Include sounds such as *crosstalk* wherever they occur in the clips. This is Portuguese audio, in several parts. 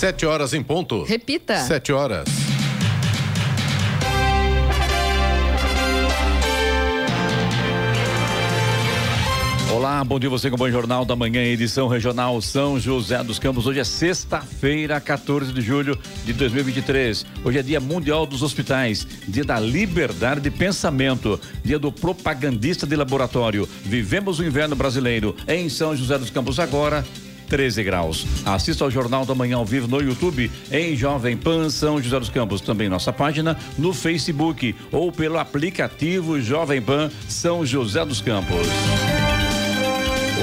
Sete horas em ponto. Repita. Sete horas. Olá, bom dia você com o Bom Jornal da Manhã, edição regional São José dos Campos. Hoje é sexta-feira, 14 de julho de 2023. Hoje é dia mundial dos hospitais, dia da liberdade de pensamento, dia do propagandista de laboratório. Vivemos o inverno brasileiro em São José dos Campos agora. 13 graus. Assista ao Jornal da Manhã ao vivo no YouTube, em Jovem Pan São José dos Campos. Também nossa página no Facebook ou pelo aplicativo Jovem Pan São José dos Campos.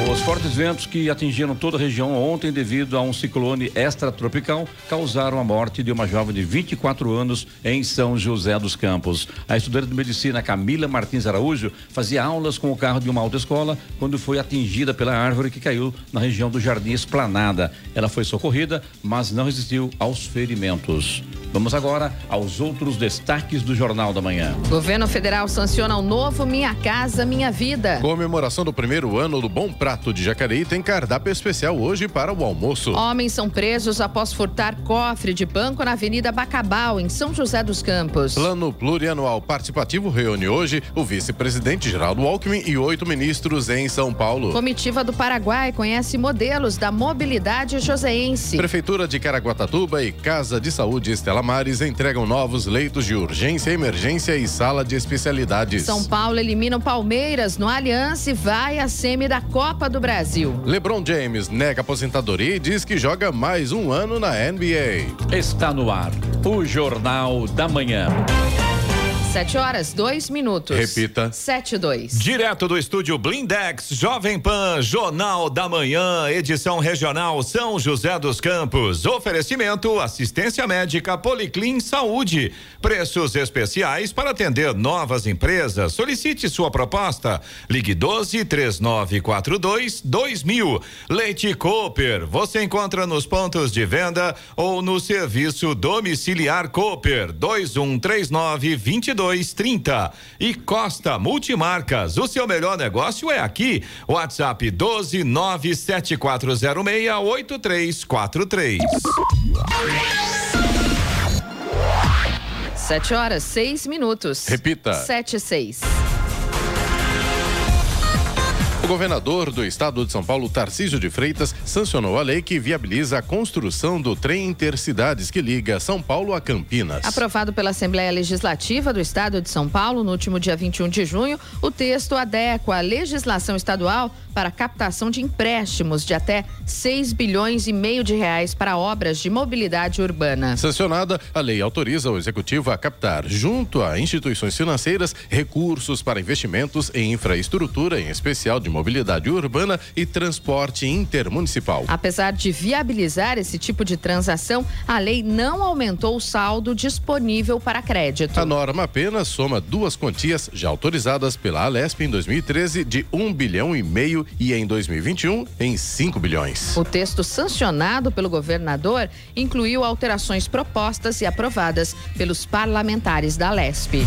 Os fortes ventos que atingiram toda a região ontem devido a um ciclone extratropical causaram a morte de uma jovem de 24 anos em São José dos Campos. A estudante de medicina Camila Martins Araújo fazia aulas com o carro de uma autoescola quando foi atingida pela árvore que caiu na região do Jardim Esplanada. Ela foi socorrida, mas não resistiu aos ferimentos. Vamos agora aos outros destaques do Jornal da Manhã. Governo federal sanciona o novo Minha Casa Minha Vida. Comemoração do primeiro ano do Bom Prato de Jacareí tem cardápio especial hoje para o almoço. Homens são presos após furtar cofre de banco na Avenida Bacabal, em São José dos Campos. Plano plurianual participativo reúne hoje o vice-presidente Geraldo Alckmin e oito ministros em São Paulo. Comitiva do Paraguai conhece modelos da mobilidade joseense. Prefeitura de Caraguatatuba e Casa de Saúde Estela Mares entregam novos leitos de urgência, emergência e sala de especialidades. São Paulo elimina o Palmeiras no Aliança e vai à semi da Copa do Brasil. LeBron James nega aposentadoria e diz que joga mais um ano na NBA. Está no ar o Jornal da Manhã. Sete horas, dois minutos. Repita. Sete e dois. Direto do estúdio Blindex, Jovem Pan, Jornal da Manhã, edição regional São José dos Campos. Oferecimento, assistência médica Policlin Saúde. Preços especiais para atender novas empresas. Solicite sua proposta. Ligue 12 3942 2000. Leite Cooper, você encontra nos pontos de venda ou no serviço domiciliar Cooper 2139 22 2230. E Costa Multimarcas, o seu melhor negócio é aqui. WhatsApp 12 97406 8343. Sete horas, seis minutos. Repita. Sete e seis. O governador do estado de São Paulo, Tarcísio de Freitas, sancionou a lei que viabiliza a construção do trem intercidades que liga São Paulo a Campinas. Aprovado pela Assembleia Legislativa do Estado de São Paulo no último dia 21 de junho, o texto adequa a legislação estadual para captação de empréstimos de até 6 bilhões e meio de reais para obras de mobilidade urbana. Sancionada, a lei autoriza o executivo a captar, junto a instituições financeiras, recursos para investimentos em infraestrutura, em especial de mobilidade urbana e transporte intermunicipal. Apesar de viabilizar esse tipo de transação, a lei não aumentou o saldo disponível para crédito. A norma apenas soma duas quantias já autorizadas pela Alesp em 2013 de um bilhão e meio e em 2021 em 5 bilhões. O texto sancionado pelo governador incluiu alterações propostas e aprovadas pelos parlamentares da Alesp.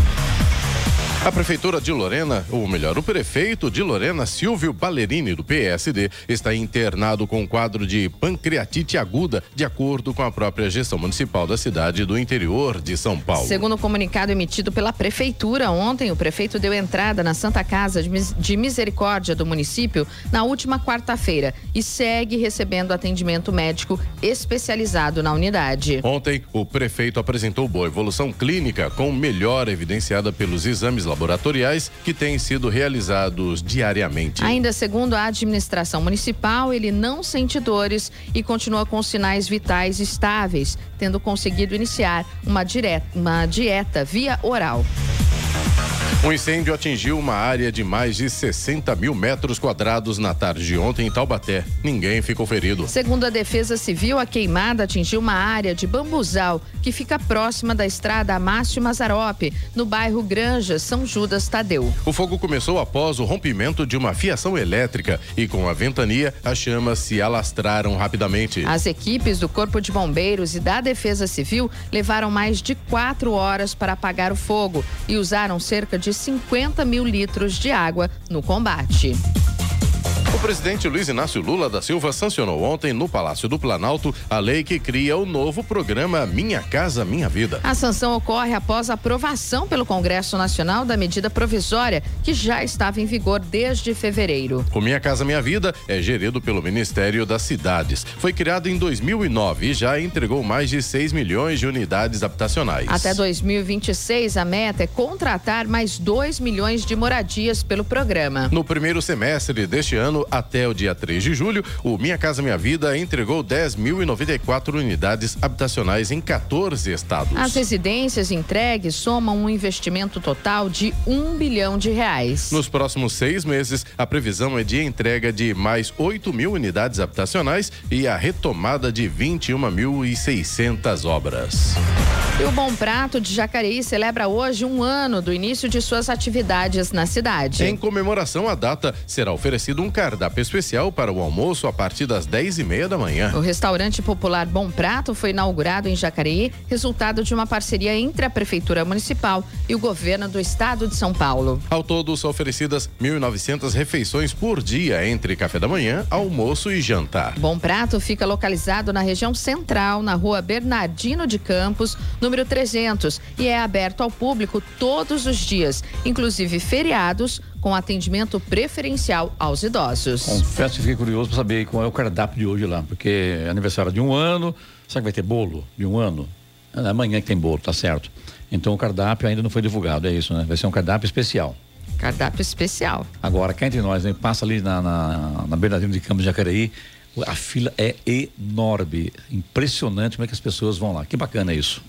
A prefeitura de Lorena, ou melhor, o prefeito de Lorena, Silvio Ballerini, do PSD, está internado com um quadro de pancreatite aguda, de acordo com a própria gestão municipal da cidade do interior de São Paulo. Segundo o comunicado emitido pela prefeitura ontem, o prefeito deu entrada na Santa Casa de Misericórdia do município na última quarta-feira e segue recebendo atendimento médico especializado na unidade. Ontem, o prefeito apresentou boa evolução clínica com melhora evidenciada pelos exames laboratoriais que têm sido realizados diariamente. Ainda segundo a administração municipal, ele não sente dores e continua com sinais vitais estáveis, tendo conseguido iniciar uma, direta, uma dieta via oral. Um incêndio atingiu uma área de mais de 60 mil metros quadrados na tarde de ontem em Taubaté. Ninguém ficou ferido. Segundo a Defesa Civil, a queimada atingiu uma área de bambuzal que fica próxima da estrada Amácio Mazarope, no bairro Granja, São Judas Tadeu. O fogo começou após o rompimento de uma fiação elétrica e com a ventania, as chamas se alastraram rapidamente. As equipes do Corpo de Bombeiros e da Defesa Civil levaram mais de quatro horas para apagar o fogo e usaram cerca de 50 mil litros de água no combate. Presidente Luiz Inácio Lula da Silva sancionou ontem no Palácio do Planalto a lei que cria o novo programa Minha Casa Minha Vida. A sanção ocorre após a aprovação pelo Congresso Nacional da medida provisória que já estava em vigor desde fevereiro. O Minha Casa Minha Vida é gerido pelo Ministério das Cidades. Foi criado em 2009 e já entregou mais de 6 milhões de unidades habitacionais. Até 2026, a meta é contratar mais 2 milhões de moradias pelo programa. No primeiro semestre deste ano, até o dia 3 de julho, o Minha Casa Minha Vida entregou 10.094 unidades habitacionais em 14 estados. As residências entregues somam um investimento total de um bilhão de reais. Nos próximos seis meses, a previsão é de entrega de mais 8 mil unidades habitacionais e a retomada de 21.600 obras. E o Bom Prato de Jacareí celebra hoje um ano do início de suas atividades na cidade. Em comemoração à data, será oferecido um cardápio especial para o almoço a partir das 10 e meia da manhã. O restaurante popular Bom Prato foi inaugurado em Jacareí, resultado de uma parceria entre a Prefeitura Municipal e o governo do estado de São Paulo. Ao todo, são oferecidas 1.900 refeições por dia, entre café da manhã, almoço e jantar. Bom Prato fica localizado na região central, na rua Bernardino de Campos, número 300, e é aberto ao público todos os dias, inclusive feriados, com atendimento preferencial aos idosos. Confesso que fiquei curioso para saber qual é o cardápio de hoje lá, porque é aniversário de um ano, será que vai ter bolo de um ano? É amanhã que tem bolo, tá certo. Então o cardápio ainda não foi divulgado, é isso, né? Vai ser um cardápio especial. Cardápio especial. Agora, cá entre nós, né? Passa ali na, na, na Bernardino de Campos de Jacareí, a fila é enorme. Impressionante como é que as pessoas vão lá. Que bacana isso.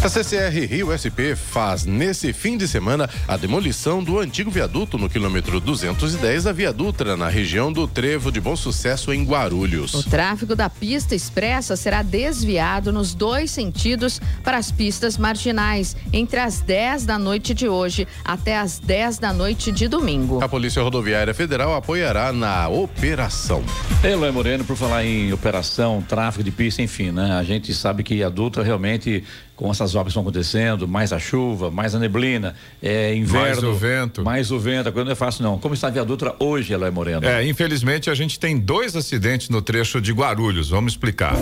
A CCR Rio SP faz nesse fim de semana a demolição do antigo viaduto no quilômetro 210 da Via Dutra, na região do Trevo de Bom Sucesso, em Guarulhos. O tráfego da pista expressa será desviado nos dois sentidos para as pistas marginais, entre as 10 da noite de hoje até as 10 da noite de domingo. A Polícia Rodoviária Federal apoiará na operação. Eloy Moreno, por falar em operação, tráfego de pista, enfim, né? A gente sabe que a Dutra realmente com essas obras que estão acontecendo, mais a chuva, mais a neblina, é inverno. Mais o vento. Mais o vento, a coisa não é fácil não. Como está a viadutra hoje, Eloy Moreno? É, infelizmente a gente tem dois acidentes no trecho de Guarulhos, vamos explicar.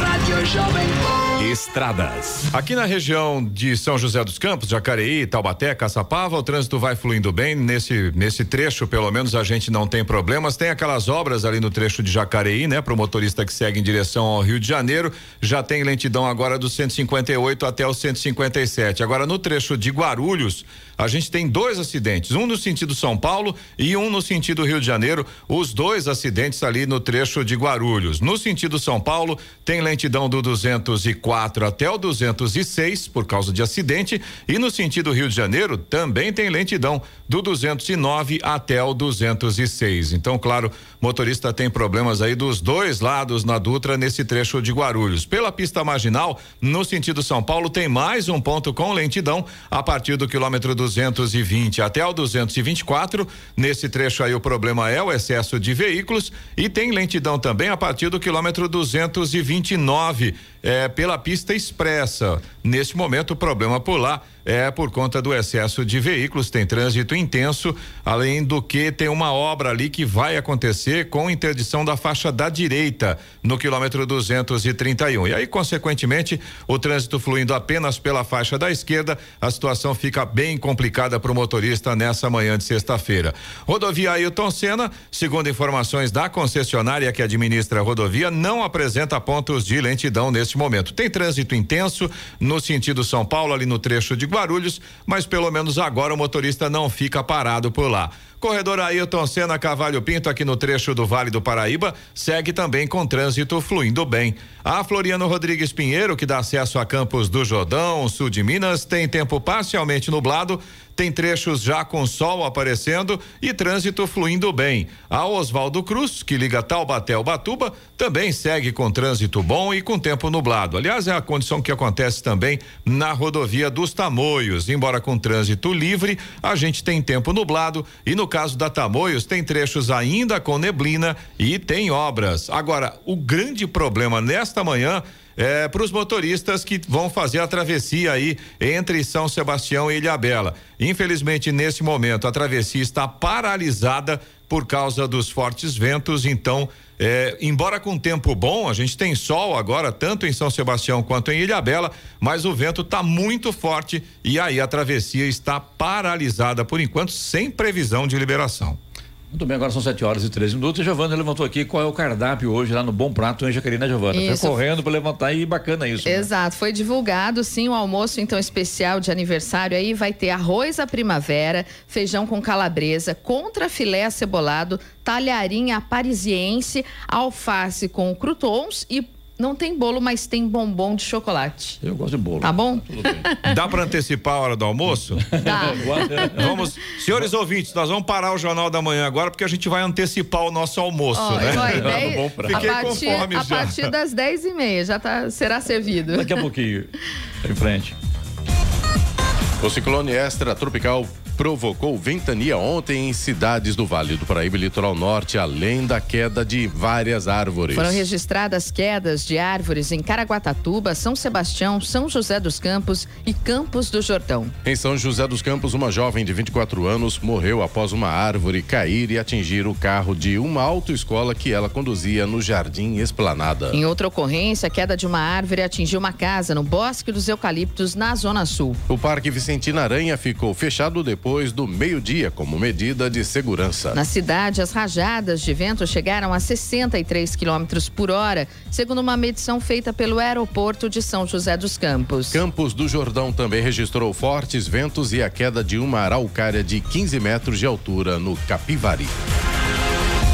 Rádio Jovem Estradas. Aqui na região de São José dos Campos, Jacareí, Taubaté, Caçapava, o trânsito vai fluindo bem. Nesse, nesse trecho, pelo menos, a gente não tem problemas. Tem aquelas obras ali no trecho de Jacareí, né? Para o motorista que segue em direção ao Rio de Janeiro. Já tem lentidão agora do 158 até o 157. Agora, no trecho de Guarulhos, a gente tem dois acidentes, um no sentido São Paulo e um no sentido Rio de Janeiro. Os dois acidentes ali no trecho de Guarulhos. No sentido São Paulo, tem lentidão do 204 até o 206 por causa de acidente e no sentido Rio de Janeiro também tem lentidão do 209 até o 206. Então, claro, motorista tem problemas aí dos dois lados na Dutra nesse trecho de Guarulhos. Pela pista marginal, no sentido São Paulo, tem mais um ponto com lentidão a partir do quilômetro 220 até o 224. Nesse trecho aí o problema é o excesso de veículos e tem lentidão também a partir do quilômetro 229 é, pela pista expressa. Neste momento, o problema por lá é por conta do excesso de veículos, tem trânsito intenso, além do que tem uma obra ali que vai acontecer com interdição da faixa da direita no quilômetro 231. E aí, consequentemente, o trânsito fluindo apenas pela faixa da esquerda, a situação fica bem complicada para o motorista nessa manhã de sexta-feira. Rodovia Ailton Senna, segundo informações da concessionária que administra a rodovia, não apresenta pontos de lentidão neste momento. Tem trânsito intenso no sentido São Paulo, ali no trecho de Guarulhos, mas pelo menos agora o motorista não fica parado por lá. Corredor Ailton Senna Cavalho Pinto, aqui no trecho do Vale do Paraíba, segue também com trânsito fluindo bem. A Floriano Rodrigues Pinheiro, que dá acesso a Campos do Jordão, sul de Minas, tem tempo parcialmente nublado tem trechos já com sol aparecendo e trânsito fluindo bem. A Oswaldo Cruz, que liga Taubaté ao Batuba, também segue com trânsito bom e com tempo nublado. Aliás, é a condição que acontece também na rodovia dos Tamoios. Embora com trânsito livre, a gente tem tempo nublado e no caso da Tamoios tem trechos ainda com neblina e tem obras. Agora, o grande problema nesta manhã é, para os motoristas que vão fazer a travessia aí entre São Sebastião e Ilhabela. Infelizmente, nesse momento, a travessia está paralisada por causa dos fortes ventos. Então, é, embora com tempo bom, a gente tem sol agora, tanto em São Sebastião quanto em Ilhabela, mas o vento está muito forte e aí a travessia está paralisada por enquanto, sem previsão de liberação. Muito bem, agora são 7 horas e 13 minutos. E Giovana levantou aqui qual é o cardápio hoje lá no Bom Prato em Jaqueline, né, Giovana? Foi correndo para levantar e bacana isso. Né? Exato, né? foi divulgado sim o almoço então especial de aniversário aí vai ter arroz à primavera, feijão com calabresa, contra filé acebolado, talharinha parisiense, alface com croutons e não tem bolo, mas tem bombom de chocolate. Eu gosto de bolo. Tá bom? Tá Dá para antecipar a hora do almoço? Dá. vamos, senhores ouvintes, nós vamos parar o Jornal da Manhã agora porque a gente vai antecipar o nosso almoço, oh, né? Vai, dez, Fiquei a partir, com a partir das 10 e meia já tá, será servido. Daqui a pouquinho, em frente. O ciclone extra tropical provocou ventania ontem em cidades do Vale do Paraíba e Litoral Norte, além da queda de várias árvores. Foram registradas quedas de árvores em Caraguatatuba, São Sebastião, São José dos Campos e Campos do Jordão. Em São José dos Campos, uma jovem de 24 anos morreu após uma árvore cair e atingir o carro de uma autoescola que ela conduzia no Jardim Esplanada. Em outra ocorrência, a queda de uma árvore atingiu uma casa no Bosque dos Eucaliptos, na Zona Sul. O Parque Vicentina Aranha ficou fechado depois depois do meio-dia, como medida de segurança. Na cidade, as rajadas de vento chegaram a 63 quilômetros por hora, segundo uma medição feita pelo aeroporto de São José dos Campos. Campos do Jordão também registrou fortes ventos e a queda de uma araucária de 15 metros de altura no Capivari.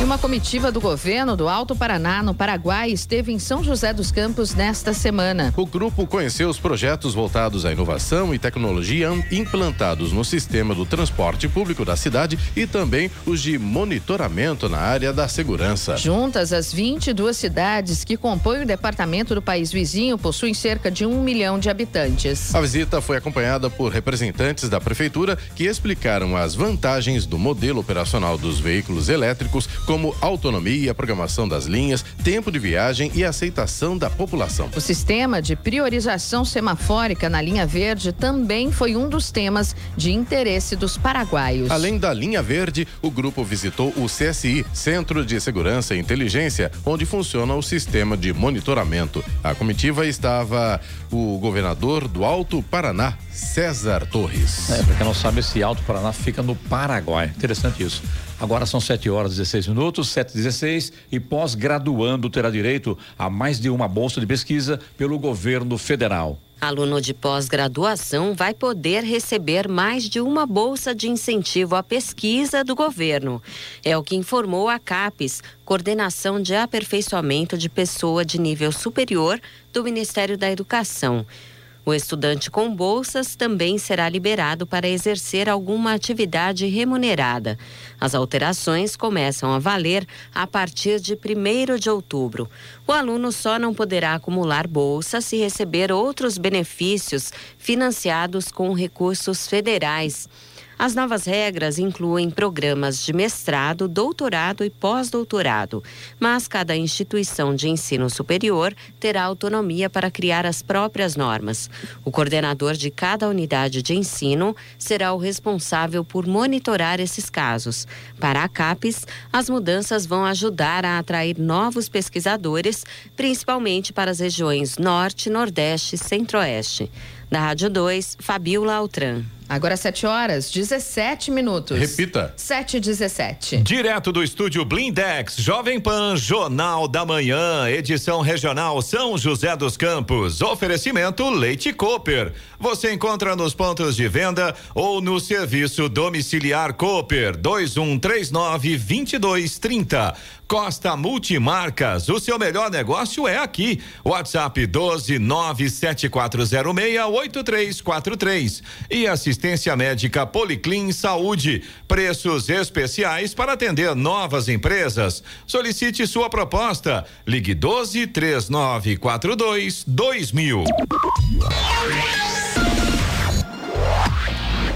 E uma comitiva do governo do Alto Paraná, no Paraguai, esteve em São José dos Campos nesta semana. O grupo conheceu os projetos voltados à inovação e tecnologia implantados no sistema do transporte público da cidade e também os de monitoramento na área da segurança. Juntas, as 22 cidades que compõem o departamento do país vizinho possuem cerca de um milhão de habitantes. A visita foi acompanhada por representantes da prefeitura que explicaram as vantagens do modelo operacional dos veículos elétricos como autonomia, programação das linhas, tempo de viagem e aceitação da população. O sistema de priorização semafórica na linha verde também foi um dos temas de interesse dos paraguaios. Além da linha verde, o grupo visitou o CSI, Centro de Segurança e Inteligência, onde funciona o sistema de monitoramento. A comitiva estava o governador do Alto Paraná, César Torres. É, para quem não sabe, esse Alto Paraná fica no Paraguai. Interessante isso. Agora são 7 horas e 16 minutos, 7 e 16 e pós-graduando terá direito a mais de uma bolsa de pesquisa pelo governo federal. Aluno de pós-graduação vai poder receber mais de uma bolsa de incentivo à pesquisa do governo. É o que informou a CAPES, Coordenação de Aperfeiçoamento de Pessoa de Nível Superior do Ministério da Educação. O estudante com bolsas também será liberado para exercer alguma atividade remunerada. As alterações começam a valer a partir de 1 de outubro. O aluno só não poderá acumular bolsa se receber outros benefícios financiados com recursos federais. As novas regras incluem programas de mestrado, doutorado e pós-doutorado, mas cada instituição de ensino superior terá autonomia para criar as próprias normas. O coordenador de cada unidade de ensino será o responsável por monitorar esses casos. Para a CAPES, as mudanças vão ajudar a atrair novos pesquisadores, principalmente para as regiões Norte, Nordeste e Centro-Oeste. Da Rádio 2, Fabiola Altran. Agora 7 horas, 17 minutos. Repita. 7 e 17. Direto do estúdio Blindex, Jovem Pan, Jornal da Manhã, edição regional São José dos Campos. Oferecimento Leite Cooper. Você encontra nos pontos de venda ou no serviço domiciliar Cooper 2139 2230. Costa Multimarcas, o seu melhor negócio é aqui. WhatsApp 12 97406 8343. E assistência médica Policlin Saúde. Preços especiais para atender novas empresas. Solicite sua proposta. Ligue 12 3942 2000.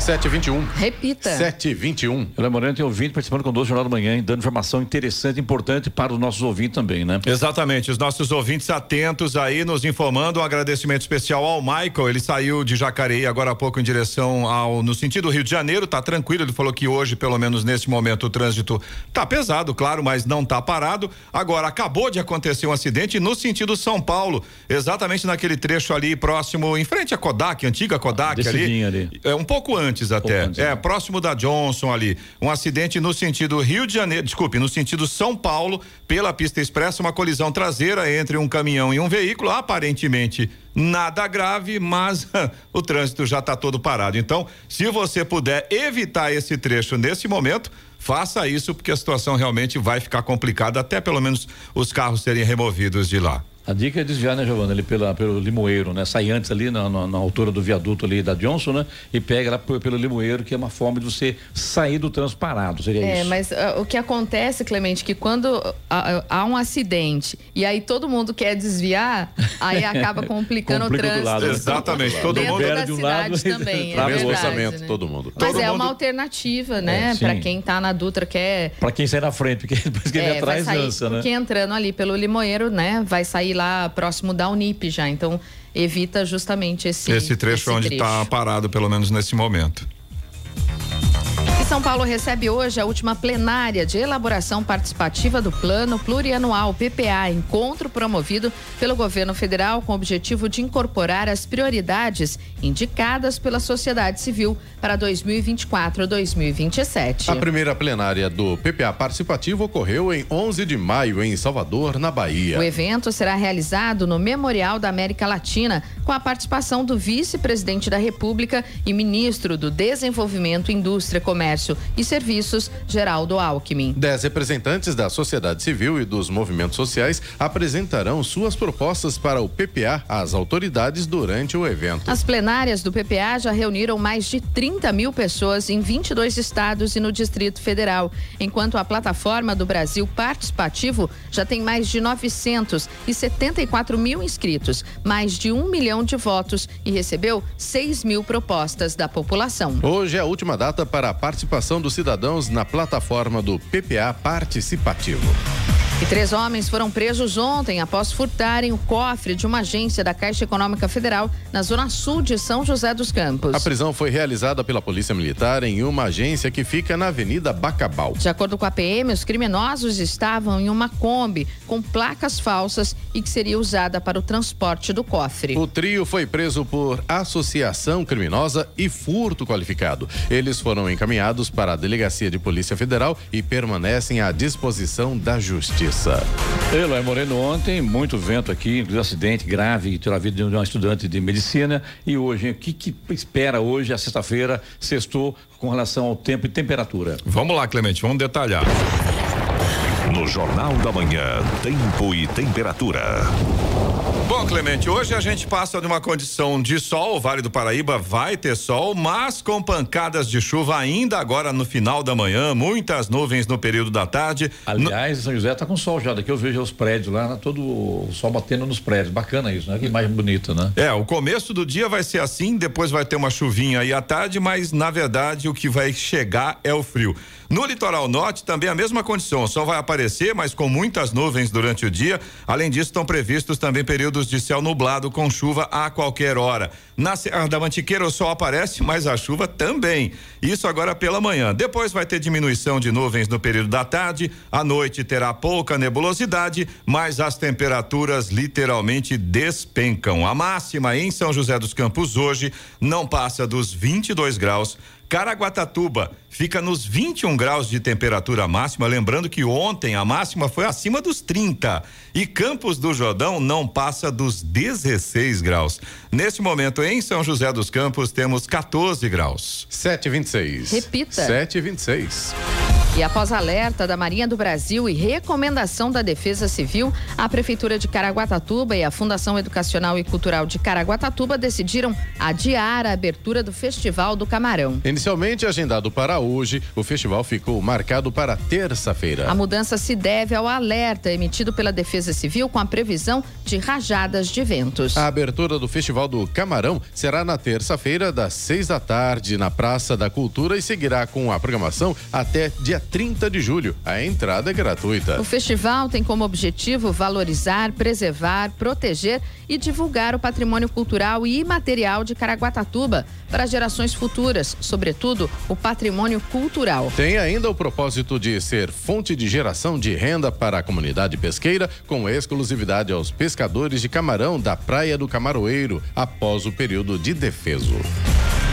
721. Repita. 721. Ela Moreno tem ouvinte participando conosco do Jornal da Manhã, dando informação interessante, importante para os nossos ouvintes também, né? Exatamente, os nossos ouvintes atentos aí, nos informando. Um agradecimento especial ao Michael. Ele saiu de Jacareí agora há pouco em direção ao. no sentido Rio de Janeiro, tá tranquilo. Ele falou que hoje, pelo menos nesse momento, o trânsito tá pesado, claro, mas não tá parado. Agora, acabou de acontecer um acidente no sentido São Paulo, exatamente naquele trecho ali próximo, em frente à Kodak, antiga Kodak ali. ali. É um pouco antes até. antes, é, né? próximo da Johnson ali. Um acidente no sentido Rio de Janeiro, desculpe, no sentido São Paulo, pela pista expressa, uma colisão traseira entre um caminhão e um veículo, aparentemente nada grave, mas *laughs* o trânsito já está todo parado. Então, se você puder evitar esse trecho nesse momento, faça isso porque a situação realmente vai ficar complicada até pelo menos os carros serem removidos de lá. A dica é desviar, né, Giovana, ali pela, pelo Limoeiro, né? Sai antes ali na, na, na altura do viaduto ali da Johnson, né? E pega lá pelo Limoeiro, que é uma forma de você sair do trânsito parado, seria É, isso. mas ah, o que acontece, Clemente, que quando ah, há um acidente e aí todo mundo quer desviar, *laughs* aí acaba complicando Complica o do trânsito. lado, né? Exatamente, todo dentro mundo- da Libera de um lado *laughs* e também. É trava o Mesmo orçamento, né? todo mundo. Mas Todo é mundo- uma alternativa, né? É, Pra sim. quem tá na Dutra, quer Pra quem sai na frente, porque *laughs* depois que vem É, vai atrás sair, dança, né? porque entrando ali pelo Limoeiro, né, vai sair lá próximo da Unip já, então evita justamente esse Esse trecho onde está parado, pelo menos nesse momento. São Paulo recebe hoje a última plenária de elaboração participativa do Plano Plurianual PPA, encontro promovido pelo governo federal com o objetivo de incorporar as prioridades indicadas pela sociedade civil para 2024-2027. A primeira plenária do PPA participativo ocorreu em 11 de maio em Salvador, na Bahia. O evento será realizado no Memorial da América Latina, com a participação do vice-presidente da República e ministro do Desenvolvimento, Indústria, Comércio e Serviços, Geraldo Alckmin. Dez representantes da sociedade civil e dos movimentos sociais apresentarão suas propostas para o PPA às autoridades durante o evento. As plenárias do PPA já reuniram mais de 30 mil pessoas em 22 estados e no Distrito Federal, enquanto a plataforma do Brasil Participativo já tem mais de 974 mil inscritos, mais de um milhão de votos e recebeu 6 mil propostas da população. Hoje é a última data para a participação dos cidadãos na plataforma do PPA Participativo. E três homens foram presos ontem após furtarem o cofre de uma agência da Caixa Econômica Federal na zona sul de São José dos Campos. A prisão foi realizada pela Polícia Militar em uma agência que fica na Avenida Bacabal. De acordo com a PM, os criminosos estavam em uma Kombi com placas falsas e que seria usada para o transporte do cofre. O trio foi preso por associação criminosa e furto qualificado. Eles foram encaminhados para a Delegacia de Polícia Federal e permanecem à disposição da Justiça. Eloy Moreno ontem, muito vento aqui, inclusive acidente grave que tirou a vida de uma estudante de medicina. E hoje, o que, que espera hoje, a sexta-feira, sextou, com relação ao tempo e temperatura? Vamos lá, Clemente, vamos detalhar. No Jornal da Manhã, tempo e temperatura. Bom, Clemente, hoje a gente passa de uma condição de sol, o Vale do Paraíba vai ter sol, mas com pancadas de chuva ainda agora no final da manhã, muitas nuvens no período da tarde. Aliás, São José tá com sol já. Daqui eu vejo os prédios lá, todo o sol batendo nos prédios. Bacana isso, né? Que imagem bonita, né? É, o começo do dia vai ser assim, depois vai ter uma chuvinha aí à tarde, mas na verdade o que vai chegar é o frio. No litoral norte também a mesma condição, o sol vai aparecer, mas com muitas nuvens durante o dia. Além disso, estão previstos também períodos de céu nublado com chuva a qualquer hora. Na Serra da Mantiqueira o sol aparece, mas a chuva também. Isso agora pela manhã. Depois vai ter diminuição de nuvens no período da tarde. À noite terá pouca nebulosidade, mas as temperaturas literalmente despencam. A máxima em São José dos Campos hoje não passa dos 22 graus. Caraguatatuba fica nos 21 graus de temperatura máxima, lembrando que ontem a máxima foi acima dos 30 e Campos do Jordão não passa dos 16 graus. Neste momento em São José dos Campos temos 14 graus. 726. Repita. 726. E após alerta da Marinha do Brasil e recomendação da Defesa Civil, a Prefeitura de Caraguatatuba e a Fundação Educacional e Cultural de Caraguatatuba decidiram adiar a abertura do Festival do Camarão. Inicialmente agendado para hoje, o festival ficou marcado para terça-feira. A mudança se deve ao alerta emitido pela Defesa Civil com a previsão de rajadas de ventos. A abertura do Festival do Camarão será na terça-feira, das seis da tarde, na Praça da Cultura e seguirá com a programação até dia 30 de julho. A entrada é gratuita. O festival tem como objetivo valorizar, preservar, proteger e divulgar o patrimônio cultural e imaterial de Caraguatatuba para gerações futuras, sobretudo o patrimônio cultural. Tem ainda o propósito de ser fonte de geração de renda para a comunidade pesqueira, com exclusividade aos pescadores de camarão da Praia do Camaroeiro, após o período de defeso.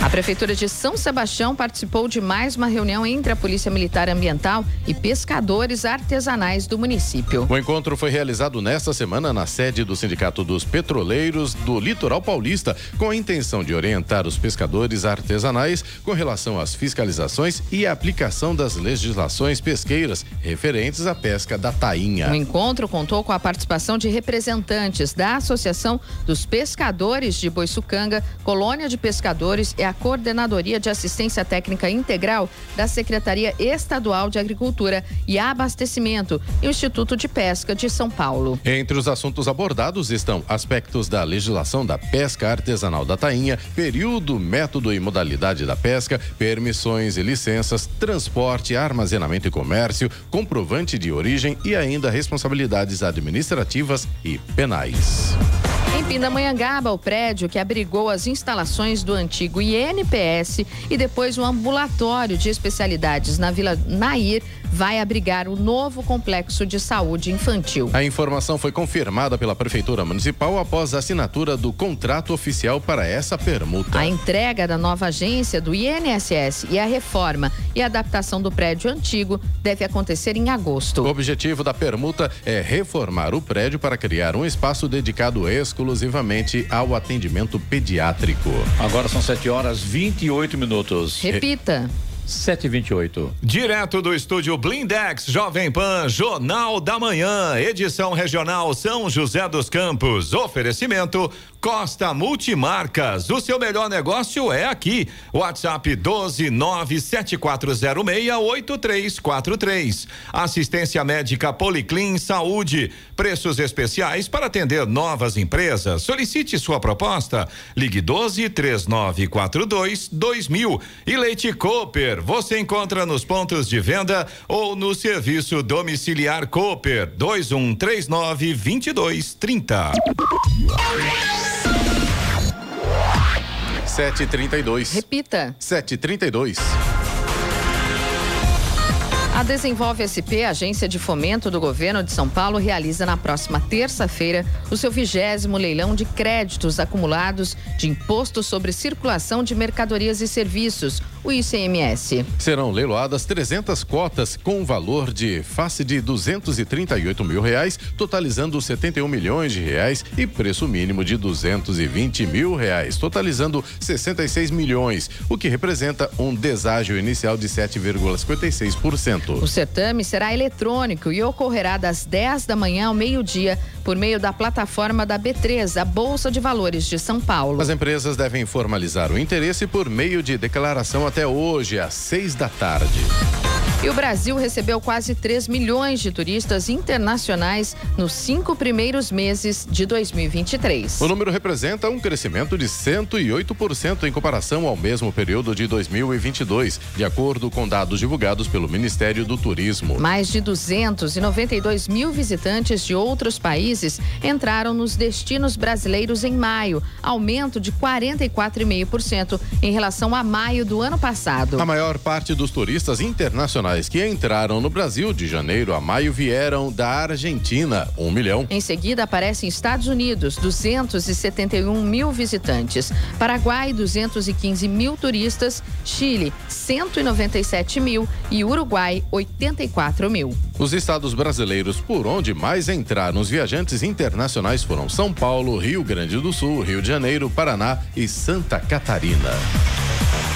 A Prefeitura de São Sebastião participou de mais uma reunião entre a Polícia Militar Ambiental e pescadores artesanais do município. O encontro foi realizado nesta semana na sede do Sindicato dos Petroleiros do Litoral Paulista, com a intenção de orientar os pescadores artesanais com relação às fiscalizações e aplicação das legislações pesqueiras referentes à pesca da tainha. O encontro contou com a participação de representantes da Associação dos Pescadores de Boiçucanga, Colônia de Pescadores e a Coordenadoria de Assistência Técnica Integral da Secretaria Estadual de Agricultura e Abastecimento e o Instituto de Pesca de São Paulo. Entre os assuntos abordados estão aspectos da legislação da pesca artesanal da tainha, período, método e modalidade da pesca, permissões e licenças, transporte, armazenamento e comércio, comprovante de origem e ainda responsabilidades administrativas e penais. Em Pindamonhangaba, o prédio que abrigou as instalações do antigo INPS e depois o ambulatório de especialidades na Vila Nair vai abrigar o novo complexo de saúde infantil. A informação foi confirmada pela Prefeitura Municipal após a assinatura do contrato oficial para essa permuta. A entrega da nova agência do INSS e a reforma e adaptação do prédio antigo deve acontecer em agosto. O objetivo da permuta é reformar o prédio para criar um espaço dedicado exclusivamente ao atendimento pediátrico. Agora são 7 horas 28 minutos. Repita. 728. Direto do estúdio Blindex Jovem Pan, Jornal da Manhã, edição regional São José dos Campos. Oferecimento Costa Multimarcas. O seu melhor negócio é aqui. WhatsApp 12974068343. Assistência médica Policlin Saúde. Preços especiais para atender novas empresas. Solicite sua proposta. Ligue 12 3942 2000. E Leite Cooper. Você encontra nos pontos de venda ou no serviço domiciliar Cooper 2139 2230. Sete trinta e dois. Repita. Sete trinta e dois. A Desenvolve SP, agência de fomento do governo de São Paulo, realiza na próxima terça-feira o seu vigésimo leilão de créditos acumulados de imposto sobre circulação de mercadorias e serviços, o ICMS. Serão leiloadas 300 cotas com valor de face de 238 mil reais, totalizando 71 milhões de reais e preço mínimo de 220 mil reais, totalizando 66 milhões, o que representa um deságio inicial de 7,56%. O certame será eletrônico e ocorrerá das 10 da manhã ao meio-dia por meio da plataforma da B3, a Bolsa de Valores de São Paulo. As empresas devem formalizar o interesse por meio de declaração até hoje, às seis da tarde. E o Brasil recebeu quase 3 milhões de turistas internacionais nos cinco primeiros meses de 2023. O número representa um crescimento de 108% em comparação ao mesmo período de 2022, de acordo com dados divulgados pelo Ministério do Turismo. Mais de 292 mil visitantes de outros países entraram nos destinos brasileiros em maio, aumento de 44,5% em relação a maio do ano passado. A maior parte dos turistas internacionais que entraram no Brasil de janeiro a maio vieram da Argentina, um milhão. Em seguida aparecem Estados Unidos, 271 mil visitantes, Paraguai, 215 mil turistas, Chile, 197 mil e Uruguai, 84 mil. Os estados brasileiros por onde mais entraram os viajantes internacionais foram São Paulo, Rio Grande do Sul, Rio de Janeiro, Paraná e Santa Catarina.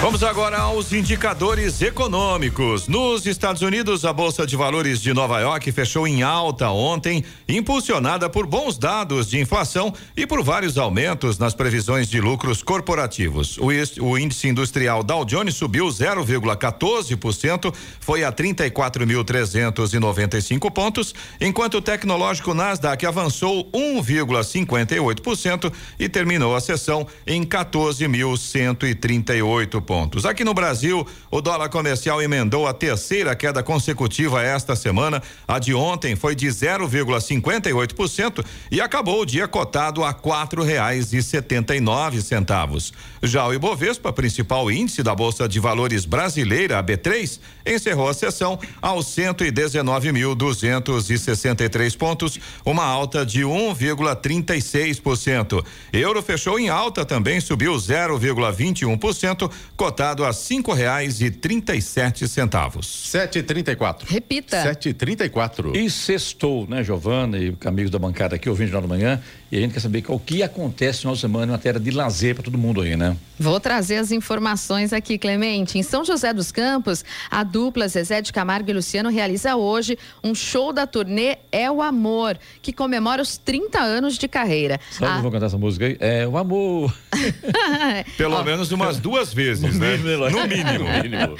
Vamos agora aos indicadores econômicos. Nos Estados Unidos, a Bolsa de Valores de Nova York fechou em alta ontem, impulsionada por bons dados de inflação e por vários aumentos nas previsões de lucros corporativos. O, índice industrial Dow Jones subiu 0,14%, foi a 34.395 pontos, enquanto o tecnológico Nasdaq avançou 1,58% e terminou a sessão em 14.138 pontos pontos. Aqui no Brasil, o dólar comercial emendou a terceira queda consecutiva esta semana. A de ontem foi de 0,58% e acabou o dia cotado a quatro reais e setenta e nove centavos. Já o Ibovespa, principal índice da Bolsa de Valores brasileira, a B3, encerrou a sessão aos 119.263 pontos, uma alta de 1,36%. Euro fechou em alta também, subiu 0,21%, cotado a cinco reais e trinta e sete centavos. Sete e trinta e quatro. Repita. Sete e trinta e quatro. E sextou, né, Giovana e amigos da bancada aqui, ouvindo de manhã, e a gente quer saber o que acontece no final de semana em matéria de lazer para todo mundo aí, né? Vou trazer as informações aqui, Clemente. Em São José dos Campos, a dupla Zezé de Camargo e Luciano realiza hoje um show da turnê É o Amor, que comemora os 30 anos de carreira. Sabe a... vou cantar essa música aí? É o amor. *laughs* Pelo Ó, menos umas duas vezes, no né? Mínimo, no mínimo. no mínimo.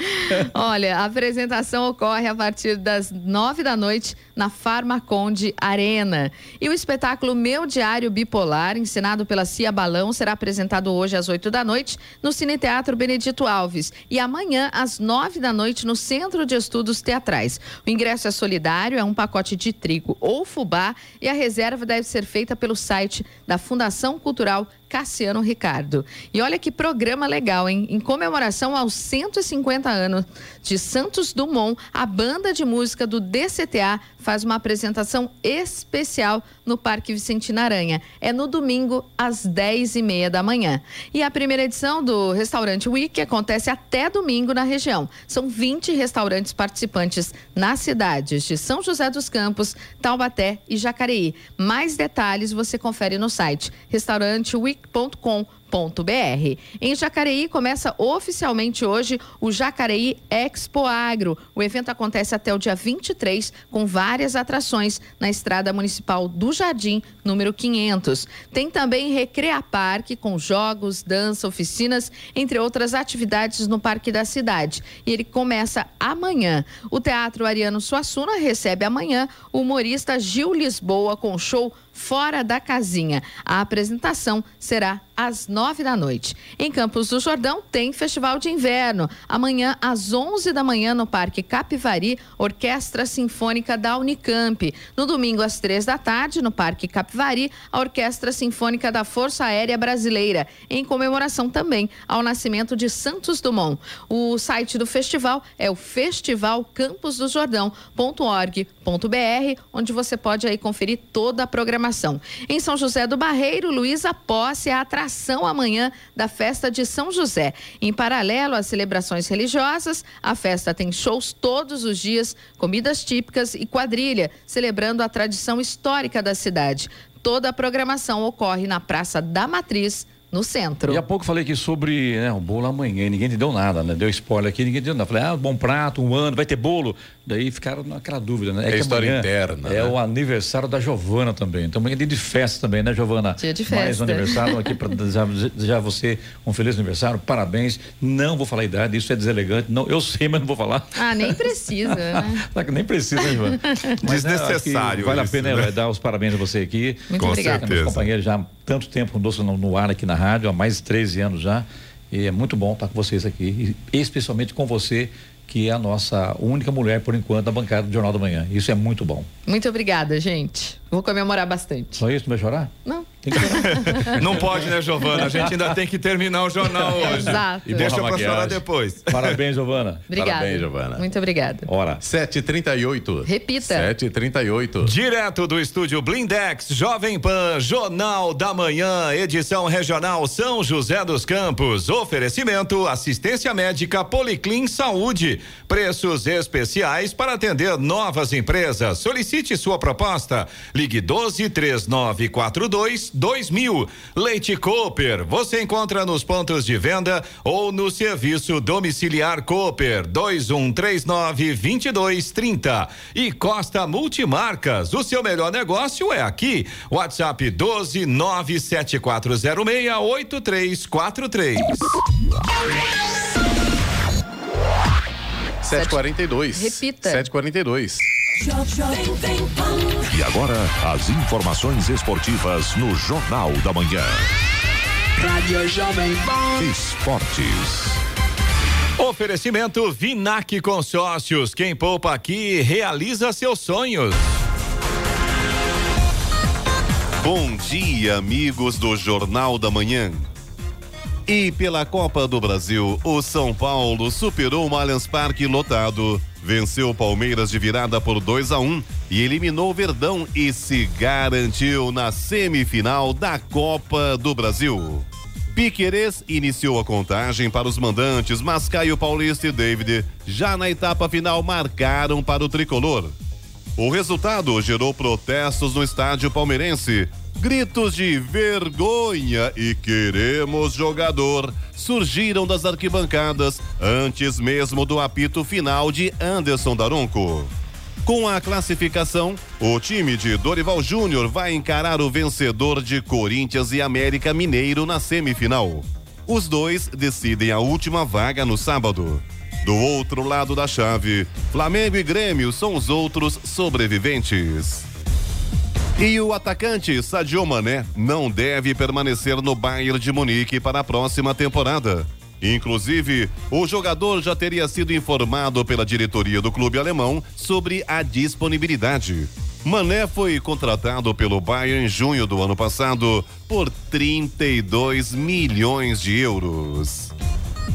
Olha, a apresentação ocorre a partir das nove da noite na Farmaconde Arena. E o espetáculo Meu Diário Bipolar, ensinado pela Cia Balão, será apresentado hoje às oito da noite no Cine Teatro Benedito Alves e amanhã às nove da noite no Centro de Estudos Teatrais. O ingresso é solidário, é um pacote de trigo ou fubá e a reserva deve ser feita pelo site da Fundação Cultural Cassiano Ricardo. E olha que programa legal, hein? Em comemoração aos 150 anos de Santos Dumont, a banda de música do DCTA faz uma apresentação especial no Parque Vicentina Aranha. É no domingo, às 10 e meia da manhã. E a primeira edição do Restaurante Week acontece até domingo na região. São 20 restaurantes participantes nas cidades de São José dos Campos, Taubaté e Jacareí. Mais detalhes você confere no site restauranteweek.com em Jacareí começa oficialmente hoje o Jacareí Expo Agro. O evento acontece até o dia 23 com várias atrações na Estrada Municipal do Jardim, número 500. Tem também Recrea Parque com jogos, dança, oficinas, entre outras atividades no Parque da Cidade. E ele começa amanhã. O Teatro Ariano Suassuna recebe amanhã o humorista Gil Lisboa com show Fora da Casinha. A apresentação será às nove da noite. Em Campos do Jordão tem Festival de Inverno. Amanhã, às onze da manhã, no Parque Capivari, Orquestra Sinfônica da Unicamp. No domingo, às três da tarde, no Parque Capivari, a Orquestra Sinfônica da Força Aérea Brasileira, em comemoração também ao nascimento de Santos Dumont. O site do festival é o festivalcamposdojordão.org.br, onde você pode aí conferir toda a programação programação. Em São José do Barreiro, Luísa Posse é a atração amanhã da festa de São José. Em paralelo às celebrações religiosas, a festa tem shows todos os dias, comidas típicas e quadrilha, celebrando a tradição histórica da cidade. Toda a programação ocorre na Praça da Matriz, no centro. E há pouco falei aqui sobre né, o bolo amanhã, ninguém te deu nada, né? Deu spoiler aqui, ninguém deu nada. Falei, ah, bom prato, um ano, vai ter bolo. Daí ficaram naquela dúvida, né? É, é história interna. É né? o aniversário da Giovana também. Então amanhã é dia de festa também, né, Giovana? Dia de festa. Mais um aniversário aqui para *laughs* desejar, desejar você um feliz aniversário, parabéns. Não vou falar a idade, isso é deselegante. Não, eu sei, mas não vou falar. Ah, nem precisa, né? *laughs* nem precisa, né, Giovana? *laughs* Mas, Desnecessário. Né, vale a pena né? dar os parabéns a você aqui. Muito Com obrigada. certeza. Meus companheiros já há tanto tempo conosco no, no ar aqui na rádio, há mais de 13 anos já. E é muito bom estar com vocês aqui, e especialmente com você, que é a nossa única mulher, por enquanto, na bancada do Jornal da Manhã. Isso é muito bom. Muito obrigada, gente. Vou comemorar bastante. Só isso? Não vai chorar? Não. Não pode, né, Giovana? A gente ainda tem que terminar o jornal *laughs* hoje. Exato. E deixa pra chorar depois. Parabéns, Giovana. *laughs* Obrigada. Parabéns, Giovana. Muito obrigada. Hora. 7h38. Repita. 7h38. Direto do estúdio Blindex, Jovem Pan, Jornal da Manhã, edição regional São José dos Campos. Oferecimento, assistência médica Policlin Saúde. Preços especiais para atender novas empresas. Solicite sua proposta. Ligue 12 3942 2000. Leite Cooper, você encontra nos pontos de venda ou no serviço domiciliar Cooper 2139 2230. E Costa Multimarcas, o seu melhor negócio é aqui. WhatsApp 12 97406 8343. 742. Repita. 742. E agora, as informações esportivas no Jornal da Manhã. Rádio Jovem Pan. Esportes. Oferecimento Vinac Consórcios. Quem poupa aqui realiza seus sonhos. Bom dia, amigos do Jornal da Manhã. E pela Copa do Brasil, o São Paulo superou o Allianz Parque lotado, venceu o Palmeiras de virada por 2 a 1 e eliminou o Verdão e se garantiu na semifinal da Copa do Brasil. Piquerez iniciou a contagem para os mandantes, mas Caio Paulista e David, já na etapa final, marcaram para o tricolor. O resultado gerou protestos no estádio palmeirense. Gritos de vergonha e queremos jogador surgiram das arquibancadas antes mesmo do apito final de Anderson Daronco. Com a classificação, o time de Dorival Júnior vai encarar o vencedor de Corinthians e América Mineiro na semifinal. Os dois decidem a última vaga no sábado. Do outro lado da chave, Flamengo e Grêmio são os outros sobreviventes. E o atacante Sadio Mané não deve permanecer no Bayern de Munique para a próxima temporada. Inclusive, o jogador já teria sido informado pela diretoria do clube alemão sobre a disponibilidade. Mané foi contratado pelo Bayern em junho do ano passado por 32 milhões de euros.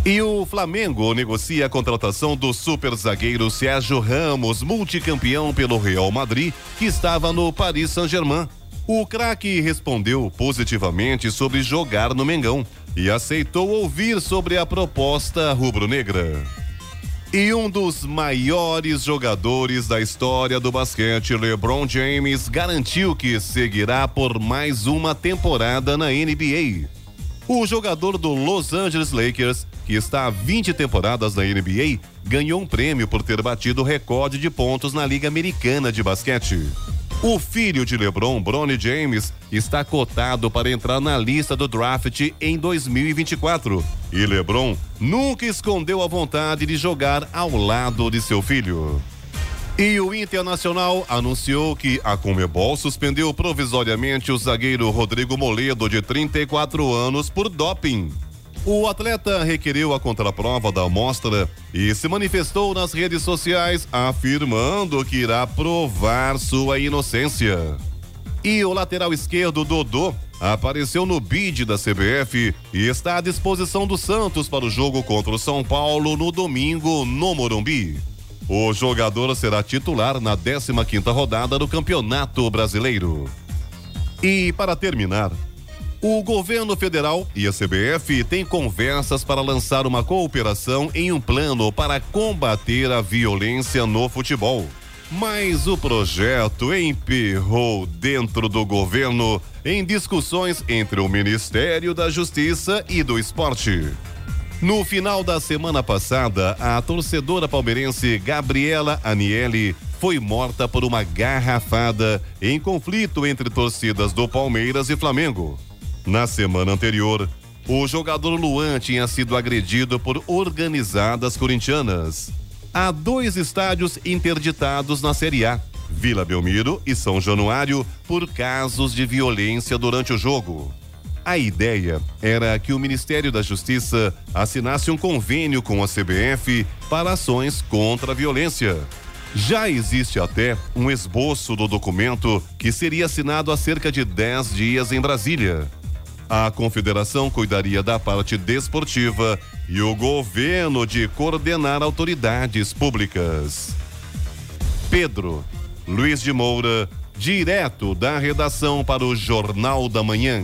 E o Flamengo negocia a contratação do super zagueiro Sérgio Ramos, multicampeão pelo Real Madrid, que estava no Paris Saint-Germain. O craque respondeu positivamente sobre jogar no Mengão e aceitou ouvir sobre a proposta rubro-negra. E um dos maiores jogadores da história do basquete, LeBron James, garantiu que seguirá por mais uma temporada na NBA. O jogador do Los Angeles Lakers, que está há 20 temporadas na NBA, ganhou um prêmio por ter batido o recorde de pontos na Liga Americana de Basquete. O filho de LeBron, Bronny James, está cotado para entrar na lista do draft em 2024. E LeBron nunca escondeu a vontade de jogar ao lado de seu filho. E o Internacional anunciou que a Comebol suspendeu provisoriamente o zagueiro Rodrigo Moledo, de 34 anos, por doping. O atleta requeriu a contraprova da amostra e se manifestou nas redes sociais afirmando que irá provar sua inocência. E o lateral esquerdo Dodô apareceu no bid da CBF e está à disposição do Santos para o jogo contra o São Paulo no domingo no Morumbi. O jogador será titular na 15ª rodada do Campeonato Brasileiro. E para terminar, o governo federal e a CBF têm conversas para lançar uma cooperação em um plano para combater a violência no futebol. Mas o projeto emperrou dentro do governo em discussões entre o Ministério da Justiça e do Esporte. No final da semana passada, a torcedora palmeirense Gabriela Aniele foi morta por uma garrafada em conflito entre torcidas do Palmeiras e Flamengo. Na semana anterior, o jogador Luan tinha sido agredido por organizadas corintianas. Há dois estádios interditados na Série A, Vila Belmiro e São Januário, por casos de violência durante o jogo. A ideia era que o Ministério da Justiça assinasse um convênio com a CBF para ações contra a violência. Já existe até um esboço do documento que seria assinado há cerca de 10 dias em Brasília. A confederação cuidaria da parte desportiva e o governo de coordenar autoridades públicas. Pedro Luiz de Moura, direto da redação para o Jornal da Manhã.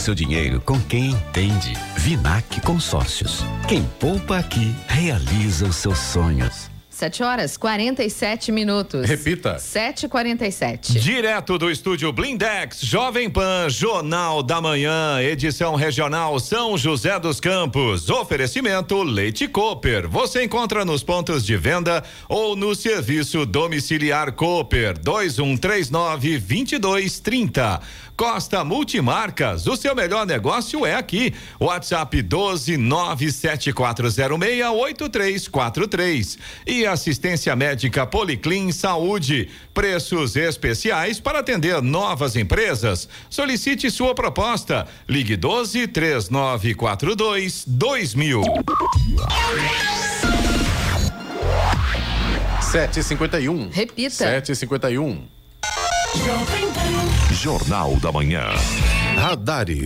seu dinheiro com quem entende. Vinac Consórcios. Quem poupa aqui realiza os seus sonhos. 7 horas 47 minutos. Repita. 7h47. Direto do estúdio Blindex, Jovem Pan, Jornal da Manhã, edição regional São José dos Campos. Oferecimento Leite Cooper. Você encontra nos pontos de venda ou no serviço domiciliar Cooper 2139 2230. Costa Multimarcas, o seu melhor negócio é aqui. WhatsApp 12 97406 8343. E assistência médica Policlin Saúde. Preços especiais para atender novas empresas. Solicite sua proposta. Ligue 12 3942 2000. 7h51. Repita. 7h51. Jornal da Manhã. Radares.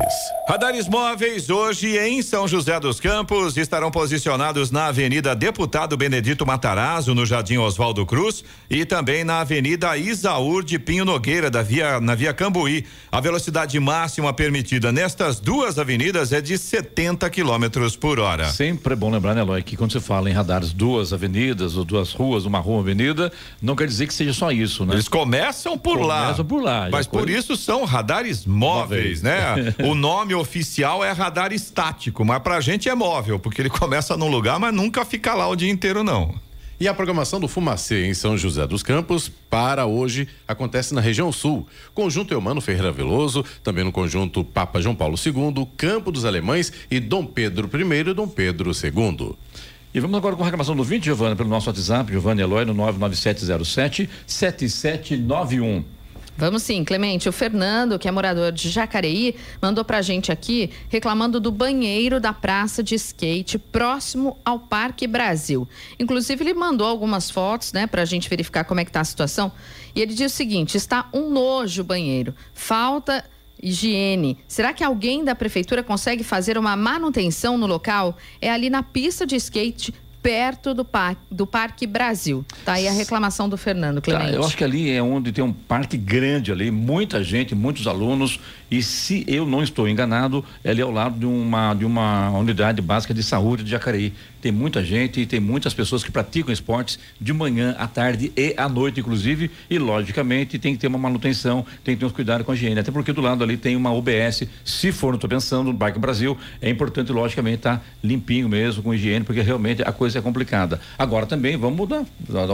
Radares móveis hoje em São José dos Campos estarão posicionados na Avenida Deputado Benedito Matarazzo, no Jardim Oswaldo Cruz, e também na Avenida Isaúr de Pinho Nogueira, da via, na Via Cambuí. A velocidade máxima permitida nestas duas avenidas é de 70 quilômetros por hora. Sempre é bom lembrar, né, Eloy, que quando você fala em radares duas avenidas ou duas ruas, uma rua, uma avenida, não quer dizer que seja só isso, né? Eles começam por lá. Começam por lá. Mas por coisa- isso são radares móveis, Móveis. Né? o nome oficial é radar estático, mas pra gente é móvel, porque ele começa num lugar, mas nunca fica lá o dia inteiro, não. E a programação do Fumacê em São José dos Campos para hoje acontece na região sul. Conjunto Eumano Ferreira Veloso, também no conjunto Papa João Paulo II, Campo dos Alemães e Dom Pedro I e Dom Pedro II. E vamos agora com a reclamação do 20, Giovana, pelo nosso WhatsApp, Giovanni Eloy, no 99707 7791. Vamos sim, Clemente. O Fernando, que é morador de Jacareí, mandou pra gente aqui reclamando do banheiro da praça de skate próximo ao Parque Brasil. Inclusive, ele mandou algumas fotos, né, pra gente verificar como é que tá a situação. E ele diz o seguinte: está um nojo o banheiro. Falta higiene. Será que alguém da prefeitura consegue fazer uma manutenção no local? É ali na pista de skate. Perto do, par do Parque Brasil. Tá aí a reclamação do Fernando, Clemente. Tá, eu acho que ali é onde tem um parque grande ali, muita gente, muitos alunos. E se eu não estou enganado, é ali ao lado de uma, de uma unidade básica de saúde de Jacareí. Tem muita gente e tem muitas pessoas que praticam esportes de manhã, à tarde e à noite, inclusive. E, logicamente, tem que ter uma manutenção, tem que ter uns cuidados com a higiene. Até porque do lado ali tem uma UBS. Se for, não estou pensando, no Parque Brasil, é importante, logicamente, estar limpinho mesmo, com higiene, porque realmente a coisa é complicada. Agora também vamos mudar,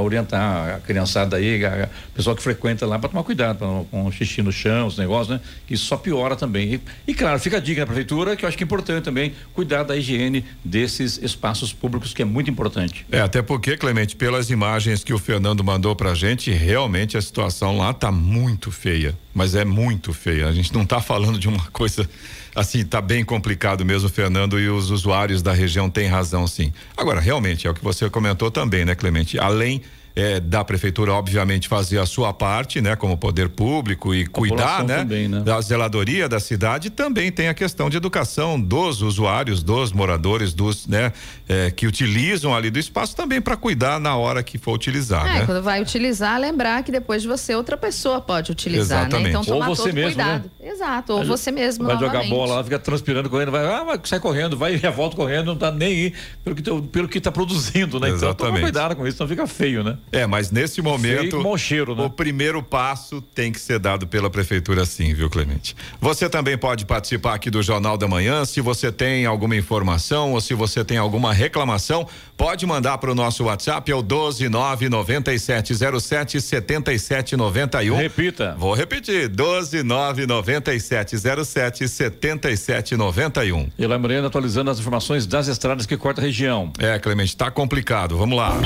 orientar a criançada aí, a, a pessoal que frequenta lá, para tomar cuidado pra, com o xixi no chão, os negócios, né? Que isso só piora também. E, e, claro, fica a dica na prefeitura, que eu acho que é importante também cuidar da higiene desses espaços públicos, que é muito importante. É, até porque, Clemente, pelas imagens que o Fernando mandou pra gente, realmente a situação lá tá muito feia. Mas é muito feia. A gente não tá falando de uma coisa assim, tá bem complicado mesmo, Fernando, e os usuários da região têm razão, sim. Agora, realmente, é o que você comentou também, né, Clemente? Além é, da prefeitura, obviamente, fazer a sua parte, né, como poder público e cuidar, né, também, né? da zeladoria da cidade, também tem a questão de educação dos usuários, dos moradores, dos, né, é, que utilizam ali do espaço também para cuidar na hora que for utilizar, É, né? quando vai utilizar, lembrar que depois de você outra pessoa pode utilizar, Exatamente. né? Então Ou tomar você todo mesmo, cuidado. Exato, ou Vai- você mesmo Vai jogar novamente. bola lá, fica transpirando, correndo, vai, ah, vai, sai correndo, vai *laughs* e volta correndo, não tá nem aí pelo que, pelo que tá produzindo, né? Então toma Exatamente. cuidado com isso, senão fica feio, né? É, mas nesse momento, cheiro, né? o primeiro passo tem que ser dado pela prefeitura sim, viu, Clemente? Você também pode participar aqui do Jornal da Manhã, se você tem alguma informação ou se você tem alguma reclamação, pode mandar para o nosso WhatsApp, é o 12997077791. Repita. Vou repetir, 12997077791. Eloy Moreno atualizando as informações das estradas que corta a região. É, Clemente, tá complicado. Vamos lá.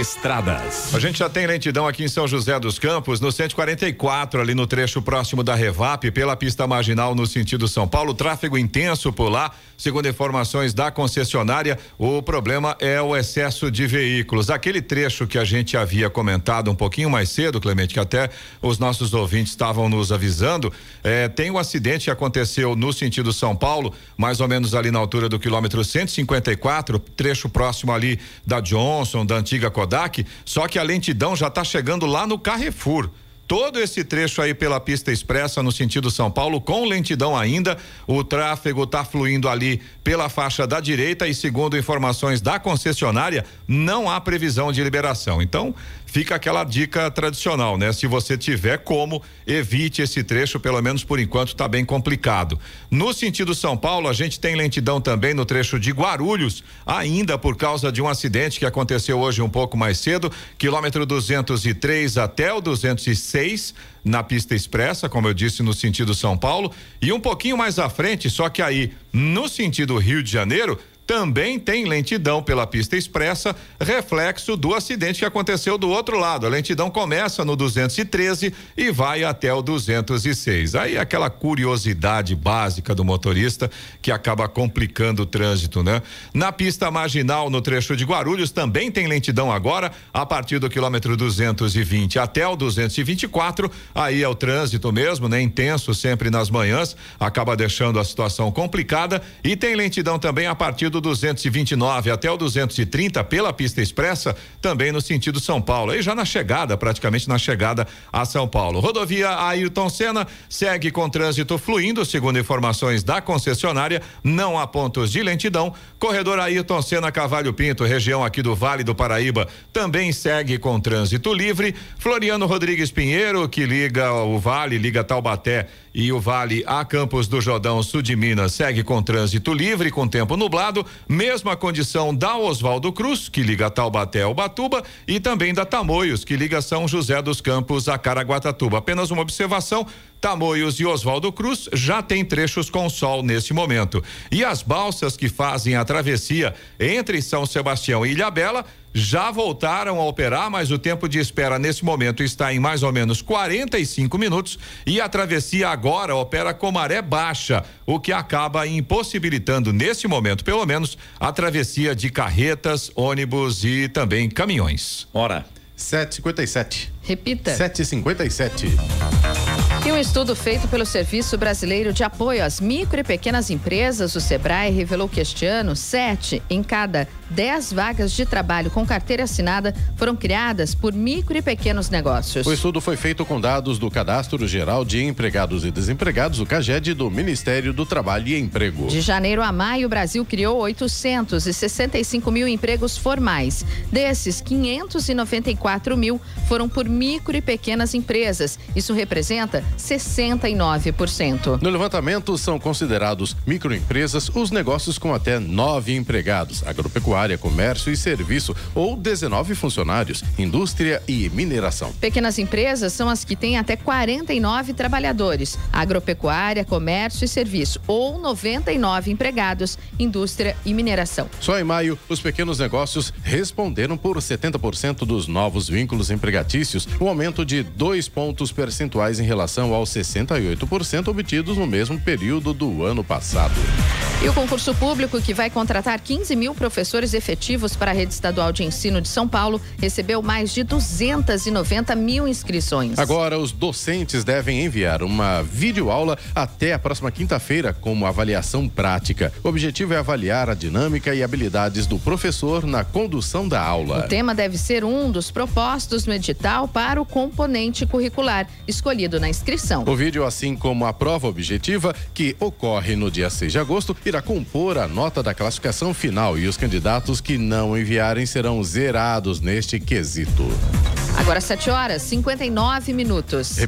Estradas. A gente já tem lentidão aqui em São José dos Campos, no 144, ali no trecho próximo da Revap, pela pista marginal no sentido São Paulo. Tráfego intenso por lá. Segundo informações da concessionária, o problema é o excesso de veículos. Aquele trecho que a gente havia comentado um pouquinho mais cedo, Clemente, que até os nossos ouvintes estavam nos avisando, eh, tem um acidente que aconteceu no sentido São Paulo, mais ou menos ali na altura do quilômetro 154, trecho próximo ali da Johnson, da antiga Kodak, só que a lentidão já está chegando lá no Carrefour todo esse trecho aí pela pista expressa no sentido São Paulo com lentidão ainda. O tráfego está fluindo ali pela faixa da direita e segundo informações da concessionária, não há previsão de liberação. Então, fica aquela dica tradicional, né? Se você tiver como, evite esse trecho, pelo menos por enquanto está bem complicado. No sentido São Paulo, a gente tem lentidão também no trecho de Guarulhos, ainda por causa de um acidente que aconteceu hoje um pouco mais cedo, quilômetro 203 até o 206 na pista expressa, como eu disse, no sentido São Paulo, e um pouquinho mais à frente, só que aí no sentido Rio de Janeiro, também tem lentidão pela pista expressa, reflexo do acidente que aconteceu do outro lado. A lentidão começa no 213 e vai até o 206. Aí aquela curiosidade básica do motorista que acaba complicando o trânsito, né? Na pista marginal no trecho de Guarulhos também tem lentidão agora, a partir do quilômetro 220 até o 224. Aí é o trânsito mesmo, né? Intenso sempre nas manhãs, acaba deixando a situação complicada e tem lentidão também a partir do 229 até o 230 pela pista expressa, também no sentido São Paulo. Aí já na chegada, praticamente na chegada a São Paulo. Rodovia Ayrton Senna segue com trânsito fluindo, segundo informações da concessionária, não há pontos de lentidão. Corredor Ayrton Senna Cavalho Pinto, região aqui do Vale do Paraíba, também segue com trânsito livre. Floriano Rodrigues Pinheiro, que liga o Vale, liga Taubaté e o Vale a Campos do Jordão, sul de Minas, segue com trânsito livre, com tempo nublado. Mesma condição da Oswaldo Cruz, que liga Taubaté ao Batuba, e também da Tamoios, que liga São José dos Campos a Caraguatatuba. Apenas uma observação: Tamoios e Oswaldo Cruz já tem trechos com sol nesse momento. E as balsas que fazem a travessia entre São Sebastião e Ilhabela já voltaram a operar, mas o tempo de espera nesse momento está em mais ou menos 45 minutos e a travessia agora opera com maré baixa, o que acaba impossibilitando nesse momento, pelo menos, a travessia de carretas, ônibus e também caminhões. Ora, 757. Repita. 757. E um estudo feito pelo Serviço Brasileiro de Apoio às Micro e Pequenas Empresas, o SEBRAE, revelou que este ano, sete em cada dez vagas de trabalho com carteira assinada foram criadas por micro e pequenos negócios. O estudo foi feito com dados do Cadastro Geral de Empregados e Desempregados, o CAGED, do Ministério do Trabalho e Emprego. De janeiro a maio, o Brasil criou 865 mil empregos formais. Desses, 594 mil foram por micro e pequenas empresas. Isso representa 69%. No levantamento, são considerados microempresas os negócios com até nove empregados, agropecuária, comércio e serviço, ou 19 funcionários, indústria e mineração. Pequenas empresas são as que têm até 49 trabalhadores, agropecuária, comércio e serviço, ou 99 empregados, indústria e mineração. Só em maio, os pequenos negócios responderam por 70% dos novos vínculos empregatícios, um aumento de dois pontos percentuais em relação aos 68% obtidos no mesmo período do ano passado. E o concurso público, que vai contratar 15 mil professores efetivos para a rede estadual de ensino de São Paulo, recebeu mais de 290 mil inscrições. Agora, os docentes devem enviar uma videoaula até a próxima quinta-feira como avaliação prática. O objetivo é avaliar a dinâmica e habilidades do professor na condução da aula. O tema deve ser um dos propostos no edital para o componente curricular, escolhido na inscrição. O vídeo, assim como a prova objetiva, que ocorre no dia 6 de agosto, irá compor a nota da classificação final e os candidatos que não enviarem serão zerados neste quesito. Agora 7 horas 59 minutos.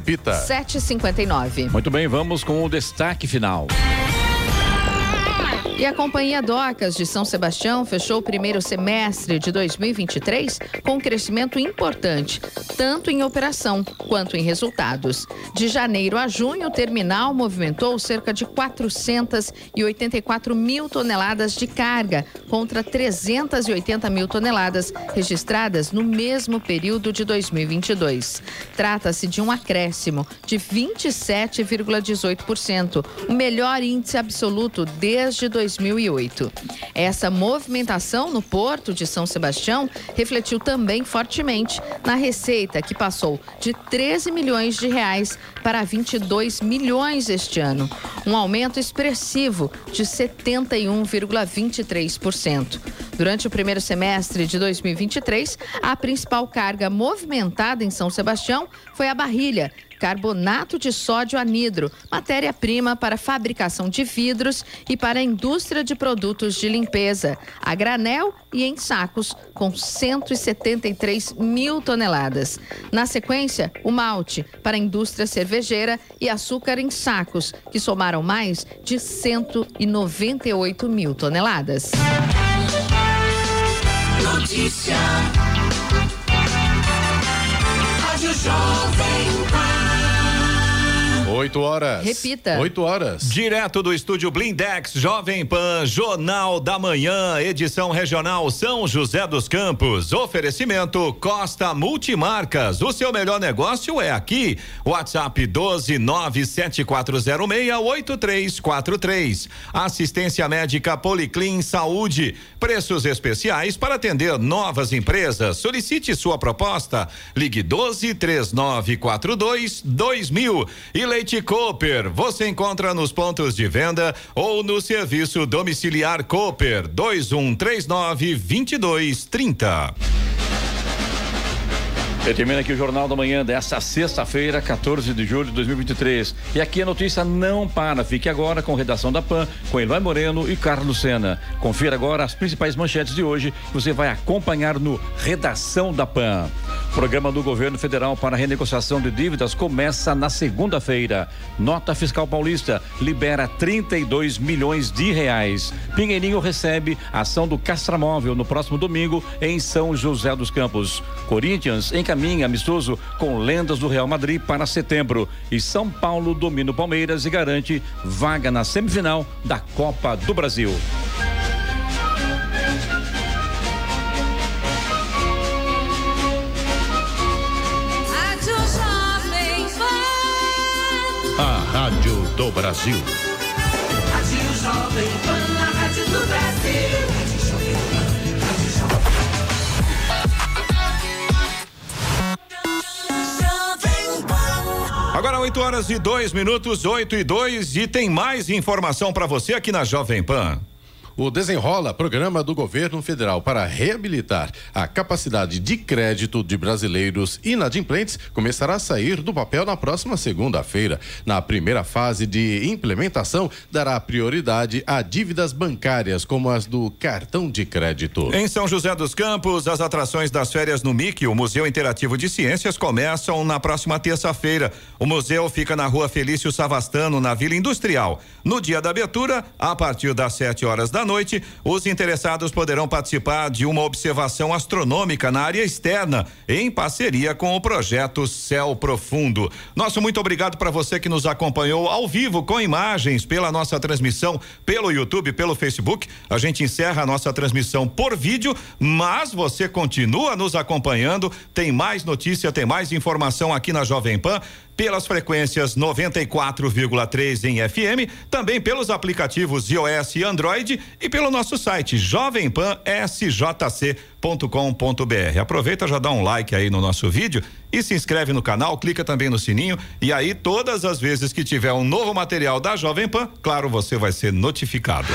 E a Companhia Docas de São Sebastião fechou o primeiro semestre de 2023 com um crescimento importante, tanto em operação quanto em resultados. De janeiro a junho, o terminal movimentou cerca de 484 mil toneladas de carga, contra 380 mil toneladas registradas no mesmo período de 2022. Trata-se de um acréscimo de 27,18%, o melhor índice absoluto desde 2008. Essa movimentação no porto de São Sebastião refletiu também fortemente na receita, que passou de 13 milhões de reais para 22 milhões este ano, um aumento expressivo de 71,23%. Durante o primeiro semestre de 2023, a principal carga movimentada em São Sebastião foi a barrilha, carbonato de sódio anidro, matéria-prima para fabricação de vidros e para a indústria de produtos de limpeza, a granel e em sacos, com 173 mil toneladas. Na sequência, o malte para a indústria cervejeira e açúcar em sacos, que somaram mais de 198 mil toneladas. Notícia. Rádio Jovem. 8 horas. Repita. 8 horas. Direto do estúdio Blindex, Jovem Pan, Jornal da Manhã, edição regional São José dos Campos. Oferecimento Costa Multimarcas. O seu melhor negócio é aqui. WhatsApp 12974068343. Assistência médica Policlin Saúde. Preços especiais para atender novas empresas. Solicite sua proposta. Ligue 12 3942 2000. E Leite Cooper, você encontra nos pontos de venda ou no serviço domiciliar Cooper 2139 2230. E termina aqui o Jornal da Manhã desta sexta-feira, 14 de julho de 2023. E aqui a notícia não para. Fique agora com redação da PAN, com Eloy Moreno e Carlos Sena. Confira agora as principais manchetes de hoje que você vai acompanhar no Redação da PAN. Programa do governo federal para renegociação de dívidas começa na segunda-feira. Nota Fiscal Paulista libera 32 milhões de reais. Pinheirinho recebe ação do Castramóvel no próximo domingo em São José dos Campos. Corinthians encaminha amistoso com lendas do Real Madrid para setembro. E São Paulo domina o Palmeiras e garante vaga na semifinal da Copa do Brasil. Rádio do Brasil. Rádio Jovem Pan, a rádio do Brasil. Rádio Jovem Pan, Rádio Jovem Jovem Pan. Agora 8 horas e dois minutos, 8 e 2 e tem mais informação para você aqui na Jovem Pan. O Desenrola, programa do governo federal para reabilitar a capacidade de crédito de brasileiros inadimplentes, começará a sair do papel na próxima segunda-feira. Na primeira fase de implementação, dará prioridade a dívidas bancárias, como as do cartão de crédito. Em São José dos Campos, as atrações das férias no MIC, o Museu Interativo de Ciências, começam na próxima terça-feira. O museu fica na rua Felício Savastano, na Vila Industrial. No dia da abertura, a partir das 7 horas da noite, os interessados poderão participar de uma observação astronômica na área externa, em parceria com o projeto Céu Profundo. Nosso muito obrigado para você que nos acompanhou ao vivo com imagens pela nossa transmissão pelo YouTube, pelo Facebook. A gente encerra a nossa transmissão por vídeo, mas você continua nos acompanhando. Tem mais notícia, tem mais informação aqui na Jovem Pan pelas frequências 94,3 em FM, também pelos aplicativos iOS e Android e pelo nosso site jovempansjc.com.br. Aproveita já dá um like aí no nosso vídeo e se inscreve no canal, clica também no sininho e aí todas as vezes que tiver um novo material da Jovem Pan, claro, você vai ser notificado.